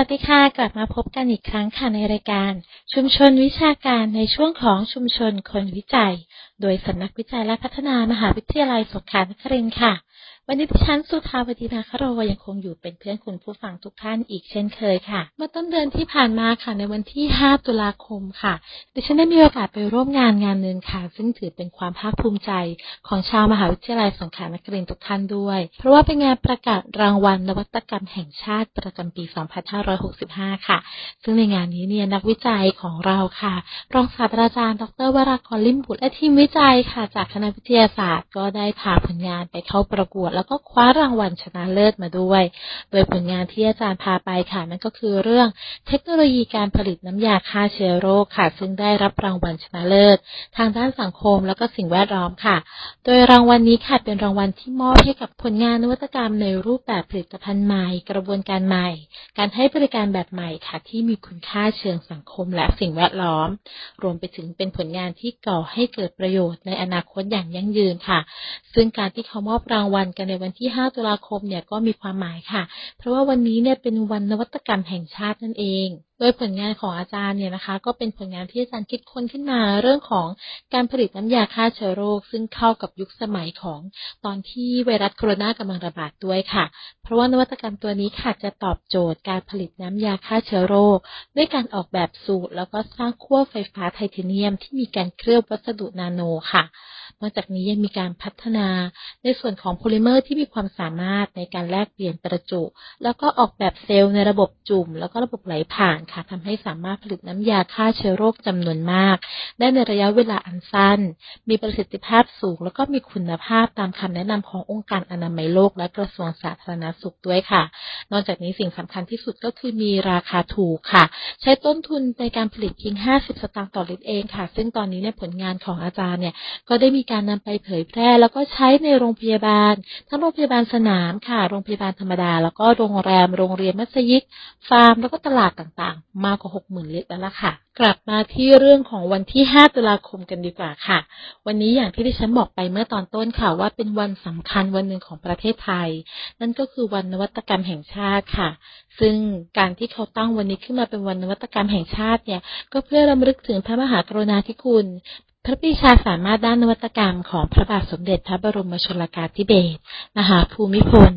วัสดีค่ะ กลับมาพบกันอีกครั้งค่ะในรายการ ชุมชนวิชาการในช่วงของชุมชนคนวิจัย โดยสำนักวิจัยและพัฒนามหาวิทยาลัยสงขลานครินทร์ค่ะ วันนี้ดิฉันสุธาวดีนาคโรยังคงอยู่เป็นเพื่อนคุณผู้ฟังทุกท่านอีกเช่นเคยค่ะ เมื่อต้นเดือนที่ผ่านมาค่ะในวันที่ 5 ตุลาคมค่ะ ดิฉันได้มีโอกาสไปร่วมงานงานหนึ่งค่ะ ซึ่งถือเป็นความภาคภูมิใจของชาวมหาวิทยาลัยสงขลานครินทร์ทุกท่านด้วย เพราะว่าเป็นงานประกาศรางวัลนวัตกรรมแห่งชาติประจำปี 2565 ค่ะ ซึ่งในงานนี้เนี่ยนักวิจัยของเราค่ะ รองศาสตราจารย์ ดรวรากรลิมบุตรและทีมวิจัยค่ะ จากคณะวิทยาศาสตร์ ก็ได้พาผลงานไปเข้าประกวดแล้วก็คว้ารางวัลชนะเลิศมาด้วย โดยผลงานที่อาจารย์พาไปค่ะนั่นก็คือเรื่องเทคโนโลยีการผลิตน้ำยาฆ่าเชื้อโรคค่ะ ซึ่งได้รับรางวัลชนะเลิศ ทางด้านสังคมแล้วก็สิ่งแวดล้อมค่ะ โดยรางวัลนี้ค่ะเป็นรางวัลที่มอบให้กับผลงานนวัตกรรมในรูปแบบผลิตภัณฑ์ใหม่ กระบวนการใหม่ การให้บริการแบบใหม่ค่ะ ที่มีคุณค่าเชิงสังคมและสิ่งแวดล้อม รวมไปถึงเป็นผลงานที่ก่อให้เกิดประโยชน์ในอนาคตอย่างยั่งยืนค่ะ ซึ่งการที่เขามอบรางวัลกันในวันที่ 5 ตุลาคมเนี่ยก็มีความหมายค่ะ เพราะว่าวันนี้เนี่ยเป็นวันนวัตกรรมแห่งชาตินั่นเอง โดยผลงานของอาจารย์เนี่ยนะคะ ก็เป็นผลงานที่อาจารย์คิดค้นขึ้นมาเรื่องของการผลิตน้ำยาฆ่าเชื้อโรค ซึ่งเข้ากับยุคสมัยของตอนที่ไวรัสโคโรนากำลังระบาดด้วยค่ะ เพราะว่านวัตกรรมตัวนี้ค่ะจะตอบโจทย์การผลิตน้ำยาฆ่าเชื้อโรค ด้วยการออกแบบสูตร แล้วก็สร้างขั้วไฟฟ้าไทเทเนียม ที่มีการเคลือบวัสดุนาโนค่ะนอกจากนี้ยังมีการพัฒนาในส่วนของโพลิเมอร์ที่มีความสามารถในการแลกเปลี่ยนประจุ แล้วก็ออกแบบเซลล์ในระบบจุ่ม แล้วก็ระบบไหลผ่านค่ะทำให้สามารถผลิตน้ำยาฆ่าเชื้อโรคจำนวนมาก ได้ในระยะเวลาอันสั้น มีประสิทธิภาพสูง แล้วก็มีคุณภาพตามคำแนะนำขององค์การอนามัยโลก และกระทรวงสาธารณสุขด้วยค่ะ นอกจากนี้สิ่งสำคัญที่สุดก็คือมีราคาถูกค่ะ ใช้ต้นทุนในการผลิตเพียง 50 สตางค์ต่อลิตรเองค่ะ ซึ่งตอนนี้เนี่ยผลงานของอาจารย์เนี่ยก็ได้มีการนำไปเผยแพร่ แล้วก็ใช้ในโรงพยาบาล ทั้งโรงพยาบาลสนามค่ะ โรงพยาบาลธรรมดา แล้วก็โรงแรม โรงเรียนมัสยิด ฟาร์ม แล้วก็ตลาดต่างมากกว่า 60,000 ลิตรแล้วล่ะค่ะ กลับมาที่เรื่องของวันที่ 5 ตุลาคมกันดีกว่าค่ะ วันนี้อย่างที่ดิฉันบอกไปเมื่อตอนต้นค่ะ ว่าเป็นวันสำคัญวันหนึ่งของประเทศไทย นั่นก็คือวันนวัตกรรมแห่งชาติค่ะ ซึ่งการที่เขาตั้งวันนี้ขึ้นมาเป็นวันนวัตกรรมแห่งชาติเนี่ย ก็เพื่อรำลึกถึงพระมหากรุณาธิคุณ ระปรีชาสามารถด้านนวัตกรรมของพระบาทสมเด็จพระบรมชนกาธิเบศรมหาภูมิพล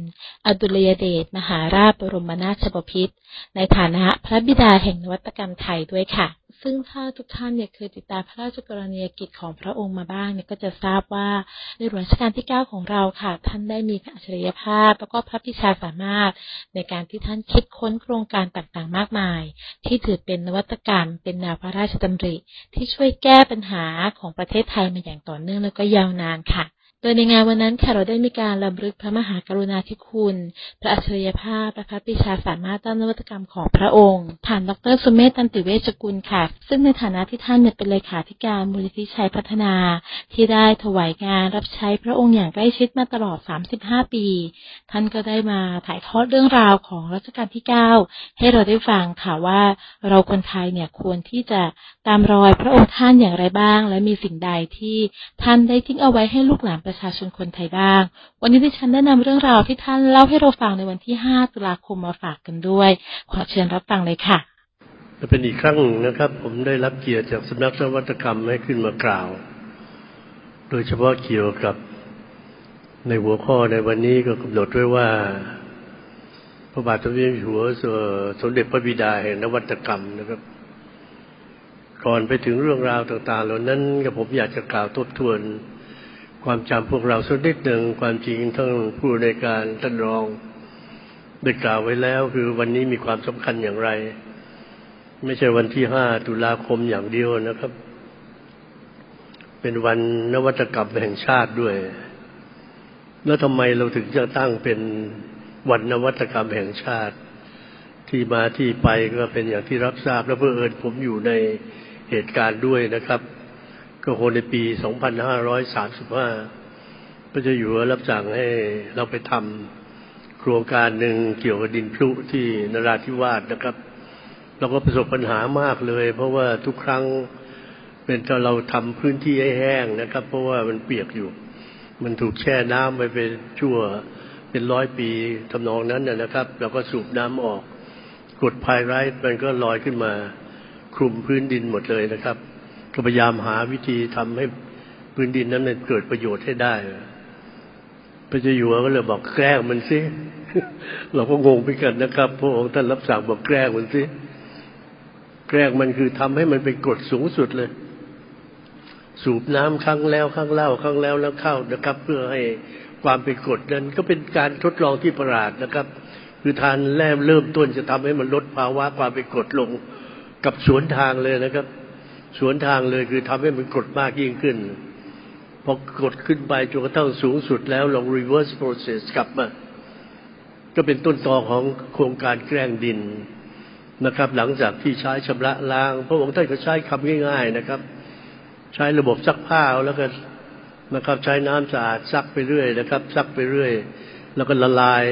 อดุลยเดช มหาราชบรมนาถบพิตรในฐานะพระบิดาแห่งนวัตกรรมไทยด้วยค่ะ ซึ่งถ้าทุกท่านเนี่ยเคยติดตามพระราชกรณียกิจของพระองค์มาบ้างเนี่ยก็จะทราบว่าในหลวงรัชกาลที่ 9 ของเราค่ะ ท่านได้มีอัจฉริยภาพ แล้วก็พระพิชาสามารถ ในการที่ท่านคิดค้นโครงการต่างๆ มากมาย ที่ถือเป็นนวัตกรรม เป็นแนวพระราชดำริ ที่ช่วยแก้ปัญหาของประเทศไทยมาอย่างต่อเนื่องแล้วก็ยาวนานค่ะ โดยในงานวันนั้นค่ะเราได้มีการรำลึกพระมหากรุณาธิคุณ พระอัจฉริยภาพและพระปรีชาสามารถด้านนวัตกรรมของพระองค์ ผ่านดรสุเมธตันติเวชกุลค่ะ ซึ่งในฐานะที่ท่านเนี่ยเป็นเลขาธิการมูลนิธิชัยพัฒนา ที่ได้ถวายงานรับใช้พระองค์อย่างใกล้ชิดมาตลอด 35 ปี ท่านก็ได้มาถ่ายทอดเรื่องราวของรัชกาลที่ 9 ให้เราได้ฟังค่ะว่าเราคนไทยเนี่ยควรที่จะตามรอยพระองค์ท่านอย่างไรบ้าง และมีสิ่งใดที่ท่านได้ทิ้งเอาไว้ให้ลูกหลานประชาชนคนไทยบ้าง วันนี้ดิฉันได้นำเรื่องราวที่ท่านเล่าให้เราฟังในวันที่ 5 ตุลาคมมาฝากกันด้วย ขอเชิญรับฟังเลยค่ะจะเป็นอีกครั้งนะครับ ผมได้รับเกียรติจากสำนักนวัตกรรมให้ขึ้นมากล่าว โดยเฉพาะเกี่ยวกับในหัวข้อในวันนี้ก็กำหนดไว้ว่า พระบาทสมเด็จหัวสมเด็จพระบิดาแห่งนวัตกรรมนะครับ ก่อนไปถึงเรื่องราวต่าง ๆ เหล่านั้นก็ผมอยากจะกล่าวทบทวน ความจำพวกเราสักนิดหนึ่งความจริงทั้งผู้ในการท่านรองได้กล่าวไว้แล้วคือวันนี้มีความสำคัญอย่างไร ไม่ใช่วันที่ห้าตุลาคมอย่างเดียวนะครับ เป็นวันนวัตกรรมแห่งชาติด้วย แล้วทำไมเราถึงจะตั้งเป็นวันนวัตกรรมแห่งชาติ ที่มาที่ไปก็เป็นอย่างที่รับทราบ แล้วเพื่อเอิญผมอยู่ในเหตุการณ์ด้วยนะครับ ก็คนในปี 2535ก็จะอยู่รับสั่งให้เราไปทำโครงการหนึ่งเกี่ยวกับดินพลุที่นราธิวาสนะครับ เราก็ประสบปัญหามากเลย เพราะว่าทุกครั้งเป็นตอนเราทำพื้นที่ให้แห้งนะครับ เพราะว่ามันเปียกอยู่ มันถูกแช่น้ำไปเป็นชั่วเป็นร้อยปีทำนองนั้นนะครับ เราก็สูบน้ำออกกรดไพไรท์มันก็ลอยขึ้นมาคลุมพื้นดินหมดเลยนะครับ ก็พยายามหาวิธีทำให้พื้นดินนั้นเกิดประโยชน์ให้ได้พระเจ้าอยู่หัวก็เลยบอกแกล้งมันสิ เราก็งงไปกันนะครับ พระองค์ท่านรับสั่งบอกแกล้งมันสิ แกล้งมันคือทำให้มันเป็นกรดสูงสุดเลย สูบน้ำครั้งแล้วครั้งเล่าครั้งแล้วแล้วเข้านะครับ เพื่อให้ความเป็นกรดนั้น ก็เป็นการทดลองที่ประหลาดนะครับ คือทานแรกเริ่มต้นจะทำให้มันลดภาวะความเป็นกรดลงกับสวนทางเลยนะครับ สวนทางเลยคือทำให้มันกดมากยิ่งขึ้น พอกดขึ้นไปจนกระทั่งสูงสุดแล้วลอง reverse process กลับมา ก็เป็นต้นตอของโครงการแกล้งดินนะครับ หลังจากที่ใช้ชำระล้าง พระองค์ท่านก็ใช้คำง่าย ๆนะครับ ใช้ระบบซักผ้าแล้วก็นะครับ ใช้น้ำสะอาดซักไปเรื่อยนะครับ ซักไปเรื่อย แล้วก็ละลาย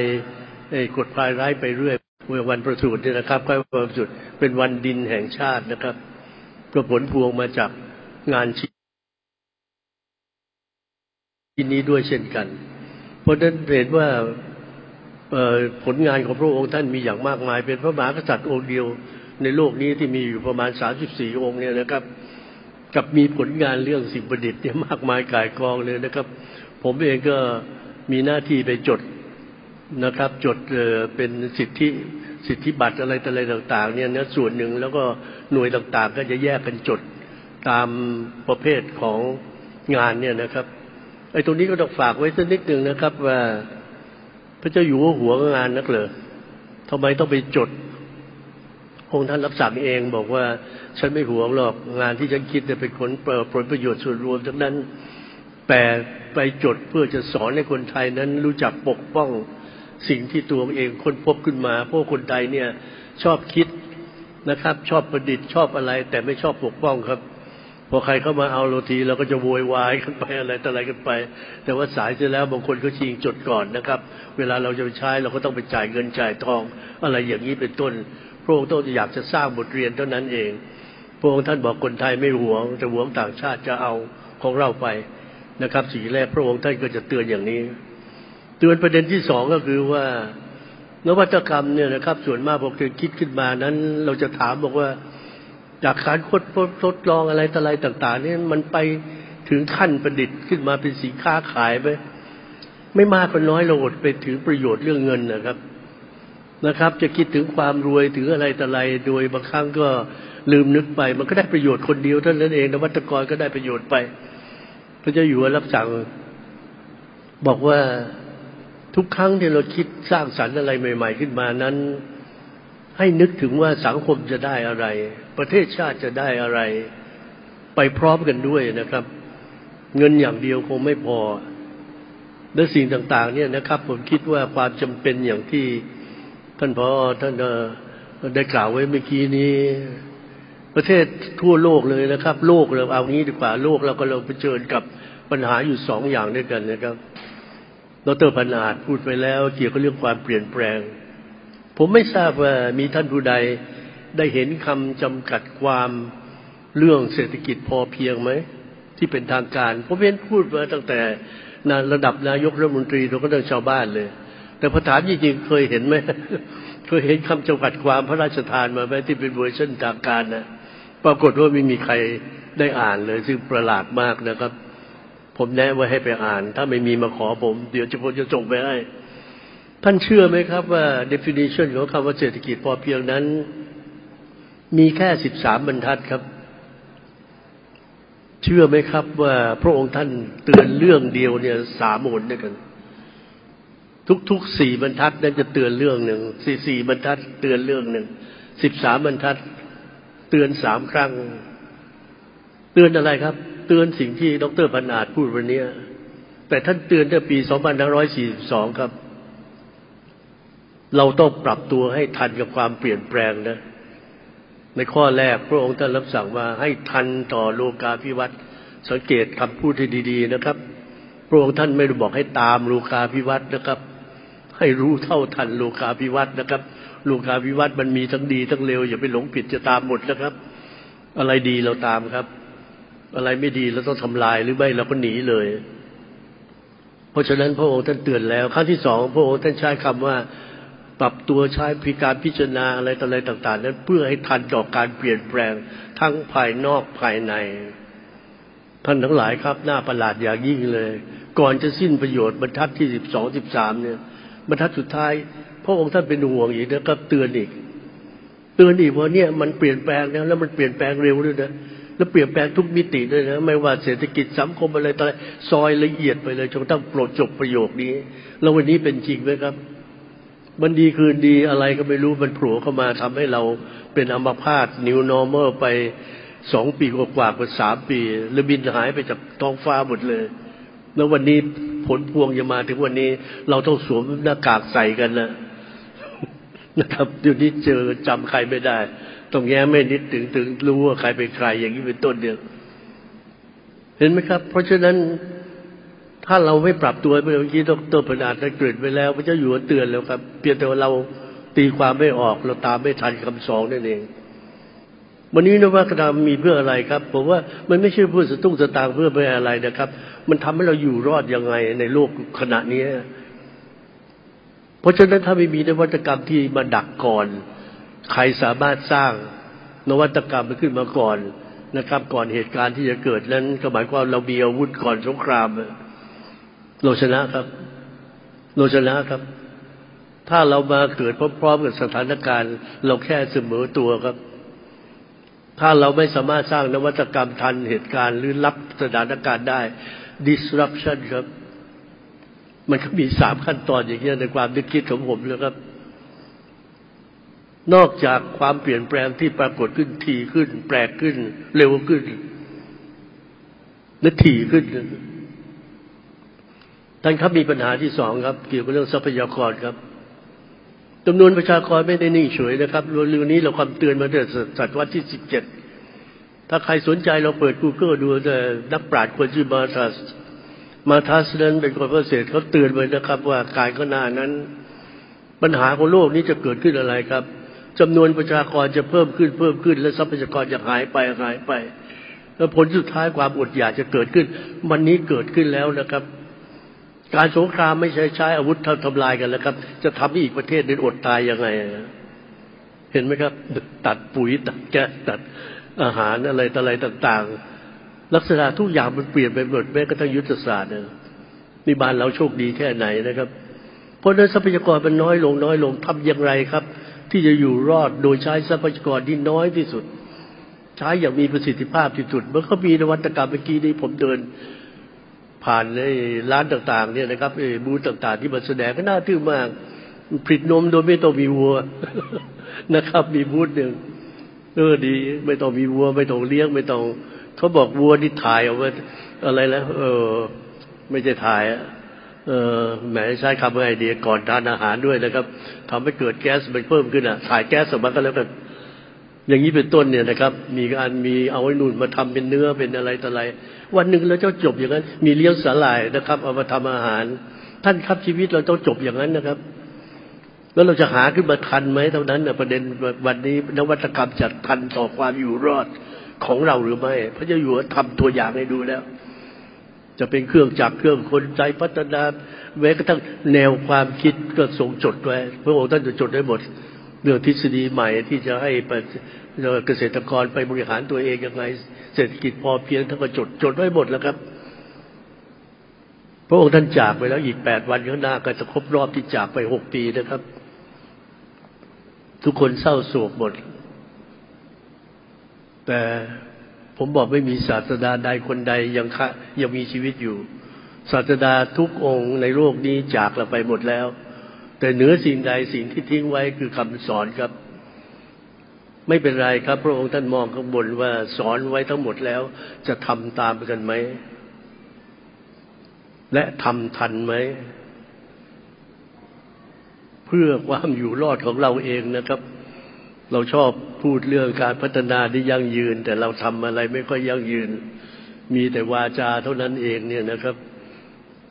ไอ้กดพลายร้ายไปเรื่อยเมื่อวันประสูติเนี่ยนะครับใก็วันประสูติเป็นวันดินแห่งชาตินะครับ ก็ผลพวงมาจากงานชีที่นี้ด้วยเช่นกัน เพราะนั้นเห็นว่าผลงานของพระองค์ท่านมีอย่างมากมาย เป็นพระมหากษัตริย์องค์เดียวในโลกนี้ที่มีอยู่ประมาณสามสิบสี่องค์เนี่ยนะครับ กับมีผลงานเรื่องสิ่งประดิษฐ์เนี่ยมากมายกายกองเลยนะครับ ผมเองก็มีหน้าที่ไปจดนะครับ จดเป็นสิทธิ สิทธิบัตรอะไรต่อะไรต่าง ๆ เนี่ยนะส่วนหนึ่งแล้วก็หน่วยต่างๆ ก็จะแยกกันจดตามประเภทของงานเนี่ยนะครับไอ้ตรงนี้ก็ต้องฝากไว้สักนิดหนึ่งนะครับ ว่าพระเจ้าอยู่หัวงานนักเลยทำไมต้องไปจดองค์ท่านรับสั่งเองบอกว่าฉันไม่หวงหรอกงานที่ฉันคิดจะเป็นผลผลประโยชน์ส่วนรวมทั้งนั้นแต่ไปจดเพื่อจะสอนให้คนไทยนั้นรู้จักปกป้อง สิ่งที่ตัวเองค้นพบขึ้นมาพราะคนไทยเนี่ยชอบคิดนะครับ ชอบประดิษฐ์ชอบอะไร แต่ไม่ชอบปกป้องครับพอใครเข้ามาเอาโรตีเราก็จะโวยวายกันไปอะไรต่ออะไรกันไป แต่ว่าสายเสร็จแล้วบางคนก็ชิงจดก่อนนะครับ เวลาเราจะไปใช้เราก็ต้องไปจ่ายเงินจ่ายทอง อะไรอย่างนี้เป็นต้น พระองค์ต้องอยากจะสร้างบทเรียนเท่านั้นเอง พระองค์ท่านบอกคนไทยไม่หวงแต่หวงต่างชาติจะเอาของเราไปนะครับสีแรกพระองค์ท่านก็จะเตือนอย่างนี้ เตือนประเด็นที่สองก็คือว่านวัตกรรมเนี่ยนะครับ ส่วนมากพอเกิดคิดขึ้นมานั้น เราจะถามบอกว่า จากการคดทดลองอะไรต่ออะไรต่างๆนี่มันไปถึงขั้นประดิษฐ์ขึ้นมาเป็นสินค้าขายไปไม่มากก็น้อยเราอดไปถึงประโยชน์เรื่องเงินนะครับนะครับ จะคิดถึงความรวยถึงอะไรต่ออะไรโดยบางครั้งก็ลืมนึกไป มันก็ได้ประโยชน์คนเดียวเท่านั้นเองนวัตกรก็ได้ประโยชน์ไปพระเจ้าอยู่รับสั่งบอกว่า ทุกครั้งที่เราคิดสร้างสรรค์อะไรใหม่ ๆ ขึ้นมานั้น ให้นึกถึงว่าสังคมจะได้อะไร ประเทศชาติจะได้อะไร ไปพร้อมกันด้วยนะครับ เงินอย่างเดียวคงไม่พอและสิ่งต่าง ๆ เนี่ยนะครับ ผมคิดว่าความจำเป็นอย่างที่ท่านพอท่านได้กล่าวไว้เมื่อกี้นี้ ประเทศทั่วโลกเลยนะครับ โลกเราเอางี้ดีกว่าโลกเราก็เราเผชิญกับปัญหาอยู่สองอย่างด้วยกันนะครับ ดรพันอาจพูดไปแล้ว เกี่ยวกับเรื่องความเปลี่ยนแปลง ผมไม่ทราบว่ามีท่านผู้ใดได้เห็นคำจำกัดความเรื่องเศรษฐกิจพอเพียงไหม ที่เป็นทางการผมเห็นพูดมาตั้งแต่นระดับนายกรัฐมนตรีเราก็ต้องชาวบ้านเลย แต่พอถามจริงๆเคยเห็นไหมเคยเห็นคำจำกัดความพระราชทานมาไหมที่เป็นเวอร์ชันทางการนะปรากฏว่าไม่มีใครได้อ่านเลย ซึ่งประหลาดมากนะครับ ผมแนะว่าให้ไปอ่าน ถ้าไม่มีมาขอผม เดี๋ยวจะผมจะส่งไปให้ ท่านเชื่อไหมครับว่า definition ของคำว่าเศรษฐกิจพอเพียงนั้น มีแค่สิบสามบรรทัดครับเชื่อไหมครับว่าพระองค์ท่านเตือนเรื่องเดียวเนี่ยสามหนด้วยกัน ทุกๆสี่บรรทัดนั้นจะเตือนเรื่องหนึ่งสี่สี่บรรทัด เตือนเรื่องหนึ่งสิบสามบรรทัด เตือนสามครั้ง เตือนอะไรครับ เตือนสิ่งที่ดรพันอาจพูดวันนี้แต่ท่านเตือนตั้งปีสองพันห้าร้อยสี่สองครับ เราต้องปรับตัวให้ทันกับความเปลี่ยนแปลงนะ ในข้อแรกพระองค์ท่านรับสั่งว่าให้ทันต่อโลกาภิวัตน์สังเกตคำพูดให้ดี ๆ นะครับ พระองค์ท่านไม่ได้บอกให้ตามโลกาภิวัตน์นะครับ ให้รู้เท่าทันโลกาภิวัตน์นะครับโลกาภิวัตน์มันมีทั้งดีทั้งเลวอย่าไปหลงผิดจะตามหมดนะครับ อะไรดีเราตามครับ อะไรไม่ดีเราต้องทำลายหรือไม่เราก็หนีเลย เพราะฉะนั้นพระองค์ท่านเตือนแล้วครั้งที่สองพระองค์ท่านใช้คำว่าปรับตัวใช้พิการพิจารณาอะไรต่ออะไรต่าง ๆ นั้นเพื่อให้ทันต่อการเปลี่ยนแปลงทั้งภายนอกภายใน ท่านทั้งหลายครับหน้าประหลาดอย่างยิ่งเลย ก่อนจะสิ้นประโยชน์บรรทัดที่สิบสองสิบสามเนี่ยบรรทัดสุดท้าย พระองค์ท่านเป็นห่วงอีกนะครับเตือนอีกเตือนอีกว่าเนี่ยมันเปลี่ยนแปลงนะแล้วมันเปลี่ยนแปลงเร็วด้วยนะ แล้วเปลี่ยนแปลงทุกมิติด้วยนะไม่ว่าเศรษฐกิจสังคมอะไรต่ออะไรซอยละเอียดไปเลยจนต้องโปรดจบประโยคนี้ แล้ววันนี้เป็นจริงไหมครับ มันดีคืนดีอะไรก็ไม่รู้มันโผล่เข้ามาทำให้เราเป็นอัมพาต new normal ไปสองปีกว่ากว่าสามปี แล้วบินหายไปจากท้องฟ้าหมดเลย แล้ววันนี้ผลพวงจะมาถึงวันนี้เราต้องสวมหน้ากากใส่กันนะนะครับเดี๋ยวนี้เจอจำใครไม่ได้ ต้องแง้ไม่นิดถึงถึงรู้ว่าใครเป็นใคร อย่างนี้เป็นต้นเดียวเห็นไหมครับ เพราะฉะนั้นถ้าเราไม่ปรับตัวเมื่อกี้ดรพนาดได้เกิดไปแล้ว พระเจ้าอยู่เตือนแล้วครับเพียงแต่ว่าเราตีความไม่ออก เราตามไม่ทันคำสองนั่นเอง วันนี้นวัตกรรมมีเพื่ออะไรครับผมว่ามันไม่ใช่เพื่อสตุ้งสตางเพื่อไปอะไรนะครับ มันทำให้เราอยู่รอดยังไงในโลกขณะนี้เพราะฉะนั้นถ้าไม่มีนวัตกรรมที่มาดักก่อน ใครสามารถสร้างนวัตกรรมขึ้นมาก่อนนะครับ ก่อนเหตุการณ์ที่จะเกิดนั้นก็หมายความเรามีอาวุธก่อนสงครามเราชนะครับเราชนะครับ ถ้าเรามาเกิดพร้อมๆกับสถานการณ์ เราแค่เสมอตัวครับ ถ้าเราไม่สามารถสร้างนวัตกรรมทันเหตุการณ์ หรือรับสถานการณ์ได้ disruption ครับ มันก็มีสามขั้นตอนอย่างเงี้ยในความนึกคิดของผมเลยครับ นอกจากความเปลี่ยนแปลงที่ปรากฏขึ้นทีขึ้น แปลกขึ้น เร็วขึ้นและถี่ขึ้นท่านครับมีปัญหาที่สองครับ เกี่ยวกับเรื่องทรัพยากรครับจำนวนประชากรไม่ได้นิ่งเฉยนะครับเรื่องนี้เราความเตือนมาตั้งแต่ศตวรรษที่สิบเจ็ดถ้าใครสนใจเราเปิด Google ดูแต่นักปราชญ์คนชื่อมาทัสมาทัสนั้นเป็นคนพิเศษเขาเตือนไว้นะครับ ว่าการข้างหน้านั้น ปัญหาของโลกนี้จะเกิดขึ้นอะไรครับ จำนวนประชากรจะเพิ่มขึ้นเพิ่มขึ้น และทรัพยากรจะหายไปหายไป แล้วผลสุดท้ายความอดอยากจะเกิดขึ้น วันนี้เกิดขึ้นแล้วนะครับ การสงครามไม่ใช่ใช้อาวุธทำลายกันแล้วครับ จะทำให้อีกประเทศนึงอดตายยังไง เห็นไหมครับ ตัดปุ๋ยตัดแก๊สตัดอาหารอะไรต่ออะไรต่างๆ ลักษณะทุกอย่างมันเปลี่ยนไปหมดแม้กระทั่งยุทธศาสตร์เนี่ยนี่บ้านเราโชคดีแค่ไหนนะครับ เพราะนั้นทรัพยากรมันน้อยลงน้อยลงทำอย่างไรครับ ที่จะอยู่รอดโดยใช้ทรัพยากรที่น้อยที่สุด ใช้อย่างมีประสิทธิภาพที่สุดเมื่อเขามีนวัตกรรมเมื่อกี้นี้ผมเดินผ่านในร้านต่าง ๆ เนี่ยนะครับบูธต่าง ๆ ที่มาแสดงก็น่าทึ่งมากผลิตนมโดยไม่ต้องมีวัวนะครับ มีบูธหนึ่งเออดี ไม่ต้องมีวัว ไม่ต้องเลี้ยง ไม่ต้องเขาบอกวัวนี่ถ่ายออกมาอะไรแล้ว เออ ไม่ใช่ถ่ายอะ เออแหมใช้คำว่าไอเดียก่อนทานอาหารด้วยนะครับทำให้เกิดแก๊สมันเพิ่มขึ้นอะถ่ายแก๊สออกมาก็แล้วกันอย่างนี้เป็นต้นเนี่ยนะครับ มีการมีเอาไว้นุ่นมาทำเป็นเนื้อเป็นอะไรต่ออะไร วันหนึ่งเราจะจบอย่างนั้น มีเลี้ยงสาหร่ายนะครับ เอามาทำอาหาร ท่านครับชีวิตเราต้องจบอย่างนั้นนะครับ แล้วเราจะหาขึ้นมาทันไหมเท่านั้นนะประเด็นวันนี้นวัตกรรมจะทันต่อความอยู่รอดของเราหรือไม่พระเจ้าอยู่ทำตัวอย่างให้ดูแล้ว จะเป็นเครื่องจักรเครื่องคนใจพัฒนาแม้กระทั่งแนวความคิดก็ทรงจดไว้พระองค์ท่านจะจดได้หมดเรื่องทฤษฎีใหม่ที่จะให้เกษตรกรไปบริหารตัวเองยังไง เศรษฐกิจพอเพียงท่านก็จดจดไว้หมดแล้วครับ พระองค์ท่านจากไปแล้วอีกแปดวันข้างหน้าก็จะครบรอบที่จากไปหกปีนะครับ ทุกคนเศร้าโศกหมด แต่ ผมบอกไม่มีศาสดาใดคนใดยังคะยังมีชีวิตอยู่ ศาสดาทุกองค์ในโลกนี้จากเราไปหมดแล้ว แต่เหนือสิ่งใดสิ่งที่ทิ้งไว้คือคำสอนครับ ไม่เป็นไรครับ พระองค์ท่านมองข้างบนว่าสอนไว้ทั้งหมดแล้ว จะทำตามกันไหม และทำทันไหม เพื่อความอยู่รอดของเราเองนะครับ เราชอบพูดเรื่องการพัฒนาที่ยั่งยืน แต่เราทำอะไรไม่ค่อยยั่งยืน มีแต่วาจาเท่านั้นเองเนี่ยนะครับ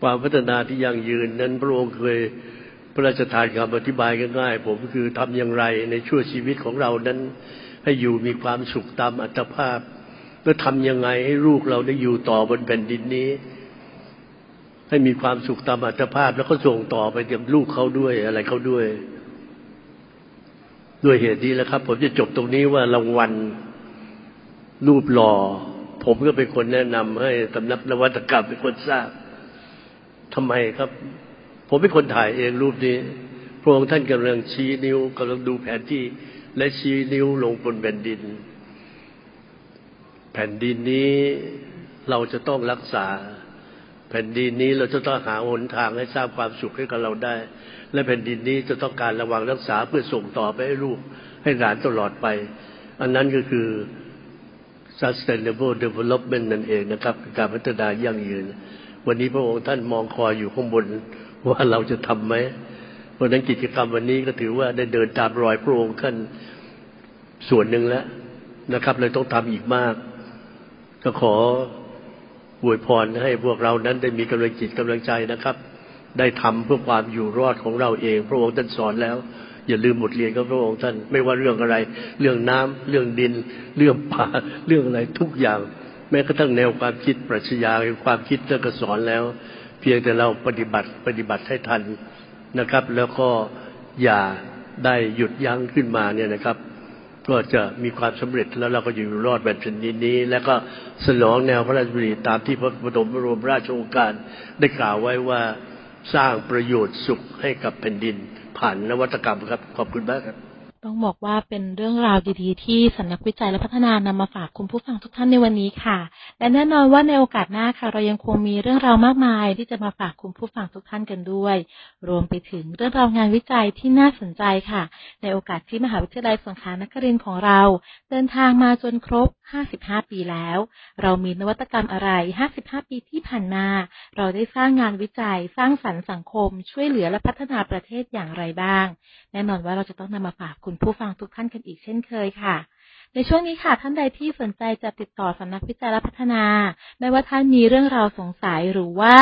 ความพัฒนาที่ยั่งยืน นั้นพระองค์เคยพระราชทานคำอธิบายง่ายๆผมคือทำอย่างไรในช่วงชีวิตของเรานั้น ให้อยู่มีความสุขตามอัตภาพแล้วทำยังไงให้ลูกเราได้อยู่ต่อบนแผ่นดินนี้ ให้มีความสุขตามอัตภาพ แล้วก็ส่งต่อไปยังลูกเขาด้วยอะไรเขาด้วย ด้วยเหตุนี้แหละครับ ผมจะจบตรงนี้ว่ารางวัลรูปหล่อ ผมก็เป็นคนแนะนำให้สำนักนวัตกรรมเป็นคนสร้างทำไมครับ ผมเป็นคนถ่ายเองรูปนี้ พระองค์ท่านกำลังชี้นิ้วกำลังดูแผนที่ และชี้นิ้วลงบนแผ่นดิน แผ่นดินนี้เราจะต้องรักษา แผ่นดินนี้เราจะต้องหาหนทางให้สร้างความสุขให้กับเราได้ และแผ่นดินนี้จะต้องการระวังรักษาเพื่อส่งต่อไปให้ลูกให้หลานตลอดไป อันนั้นก็คือ sustainable development นั่นเองนะครับ การพัฒนายั่งยืน วันนี้พระองค์ท่านมองคอยอยู่ข้างบนว่าเราจะทำไหมเพราะนั้นกิจกรรมวันนี้ก็ถือว่าได้เดินตามรอยพระองค์ท่านส่วนหนึ่งแล้วนะครับเลยต้องทำอีกมาก ก็ขอ อวยพรให้พวกเรานั้นได้มีกำลังจิตกำลังใจนะครับ ได้ทำเพื่อความอยู่รอดของเราเอง พระองค์ท่านสอนแล้ว อย่าลืมบทเรียนของพระองค์ท่านไม่ว่าเรื่องอะไร เรื่องน้ำเรื่องดิน เรื่องป่าเรื่องอะไรทุกอย่าง แม้กระทั่งแนวความคิดปรัชญาความคิดท่านก็สอนแล้ว เพียงแต่เราปฏิบัติปฏิบัติให้ทันนะครับ แล้วก็อย่าได้หยุดยั้งขึ้นมาเนี่ยนะครับ ก็จะมีความสำเร็จแล้วเราก็อยู่รอดแบบชนิดนี้ แล้วก็สนองแนวพระราชบัญญัติตามที่พระบรมบรมราชโองการได้กล่าวไว้ว่าสร้างประโยชน์สุขให้กับแผ่นดิน ผ่านนวัตกรรมครับ ขอบคุณมากครับ ต้องบอกว่าเป็นเรื่องราวดีๆ ที่สำนักวิจัยและพัฒนานำมาฝากคุณผู้ฟังทุกท่านในวันนี้ค่ะ และแน่นอนว่าในโอกาสหน้าค่ะ เรายังคงมีเรื่องราวมากมาย ที่จะมาฝากคุณผู้ฟังทุกท่านกันด้วย รวมไปถึงเรื่องราวงานวิจัยที่น่าสนใจค่ะ ในโอกาสที่มหาวิทยาลัยสงขลานครินทร์ของเรา เดินทางมาจนครบ 55 ปีแล้ว เรามีนวัตกรรมอะไร 55 ปีที่ผ่านมา เราได้สร้างงานวิจัย สร้างสรรค์สังคม ช่วยเหลือและพัฒนาประเทศอย่างไรบ้าง แน่นอนว่าเราจะต้องนำมาฝากคุณผู้ฟังทุกท่านกันอีกเช่นเคยค่ะในช่วงนี้ค่ะท่านใดที่สนใจจะติดต่อสำนักวิจัยและพัฒนา ไม่ว่าท่านมีเรื่องราวสงสัยหรือว่า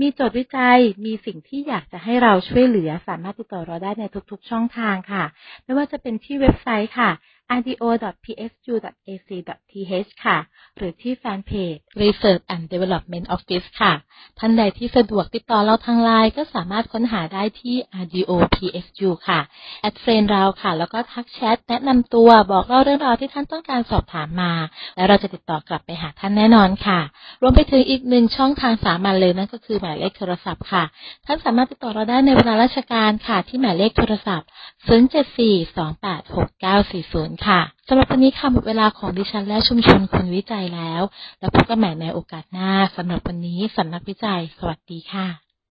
มีโจทย์วิจัยมีสิ่งที่อยากจะให้เราช่วยเหลือสามารถติดต่อเราได้ในทุกๆช่องทางค่ะ ไม่ว่าจะเป็นที่เว็บไซต์ค่ะ rdo.psu.ac.th ค่ะ หรือที่แฟนเพจ Research and Development Office ค่ะ ท่านใดที่สะดวกติดต่อเราทางไลน์ก็สามารถค้นหาได้ที่ rdo.psu ค่ะ add friend เราค่ะ แล้วก็ทักแชทแนะนำตัวบอกเล่าเรื่องราวที่ท่านต้องการสอบถามมา และเราจะติดต่อกลับไปหาท่านแน่นอนค่ะ รวมไปถึงอีกหนึ่งช่องทางสามัญเลยนั่นก็คือหมายเลขโทรศัพท์ค่ะ ท่านสามารถติดต่อเราได้ในเวลาราชการค่ะ ที่หมายเลขโทรศัพท์ 074-286940ค่ะสำหรับวันนี้ค่ะหมดเวลาของดิฉันและชุมชนคนวิจัยแล้ว แล้วพบกันใหม่ในโอกาสหน้าสำหรับวันนี้สำนักวิจัย สวัสดีค่ะ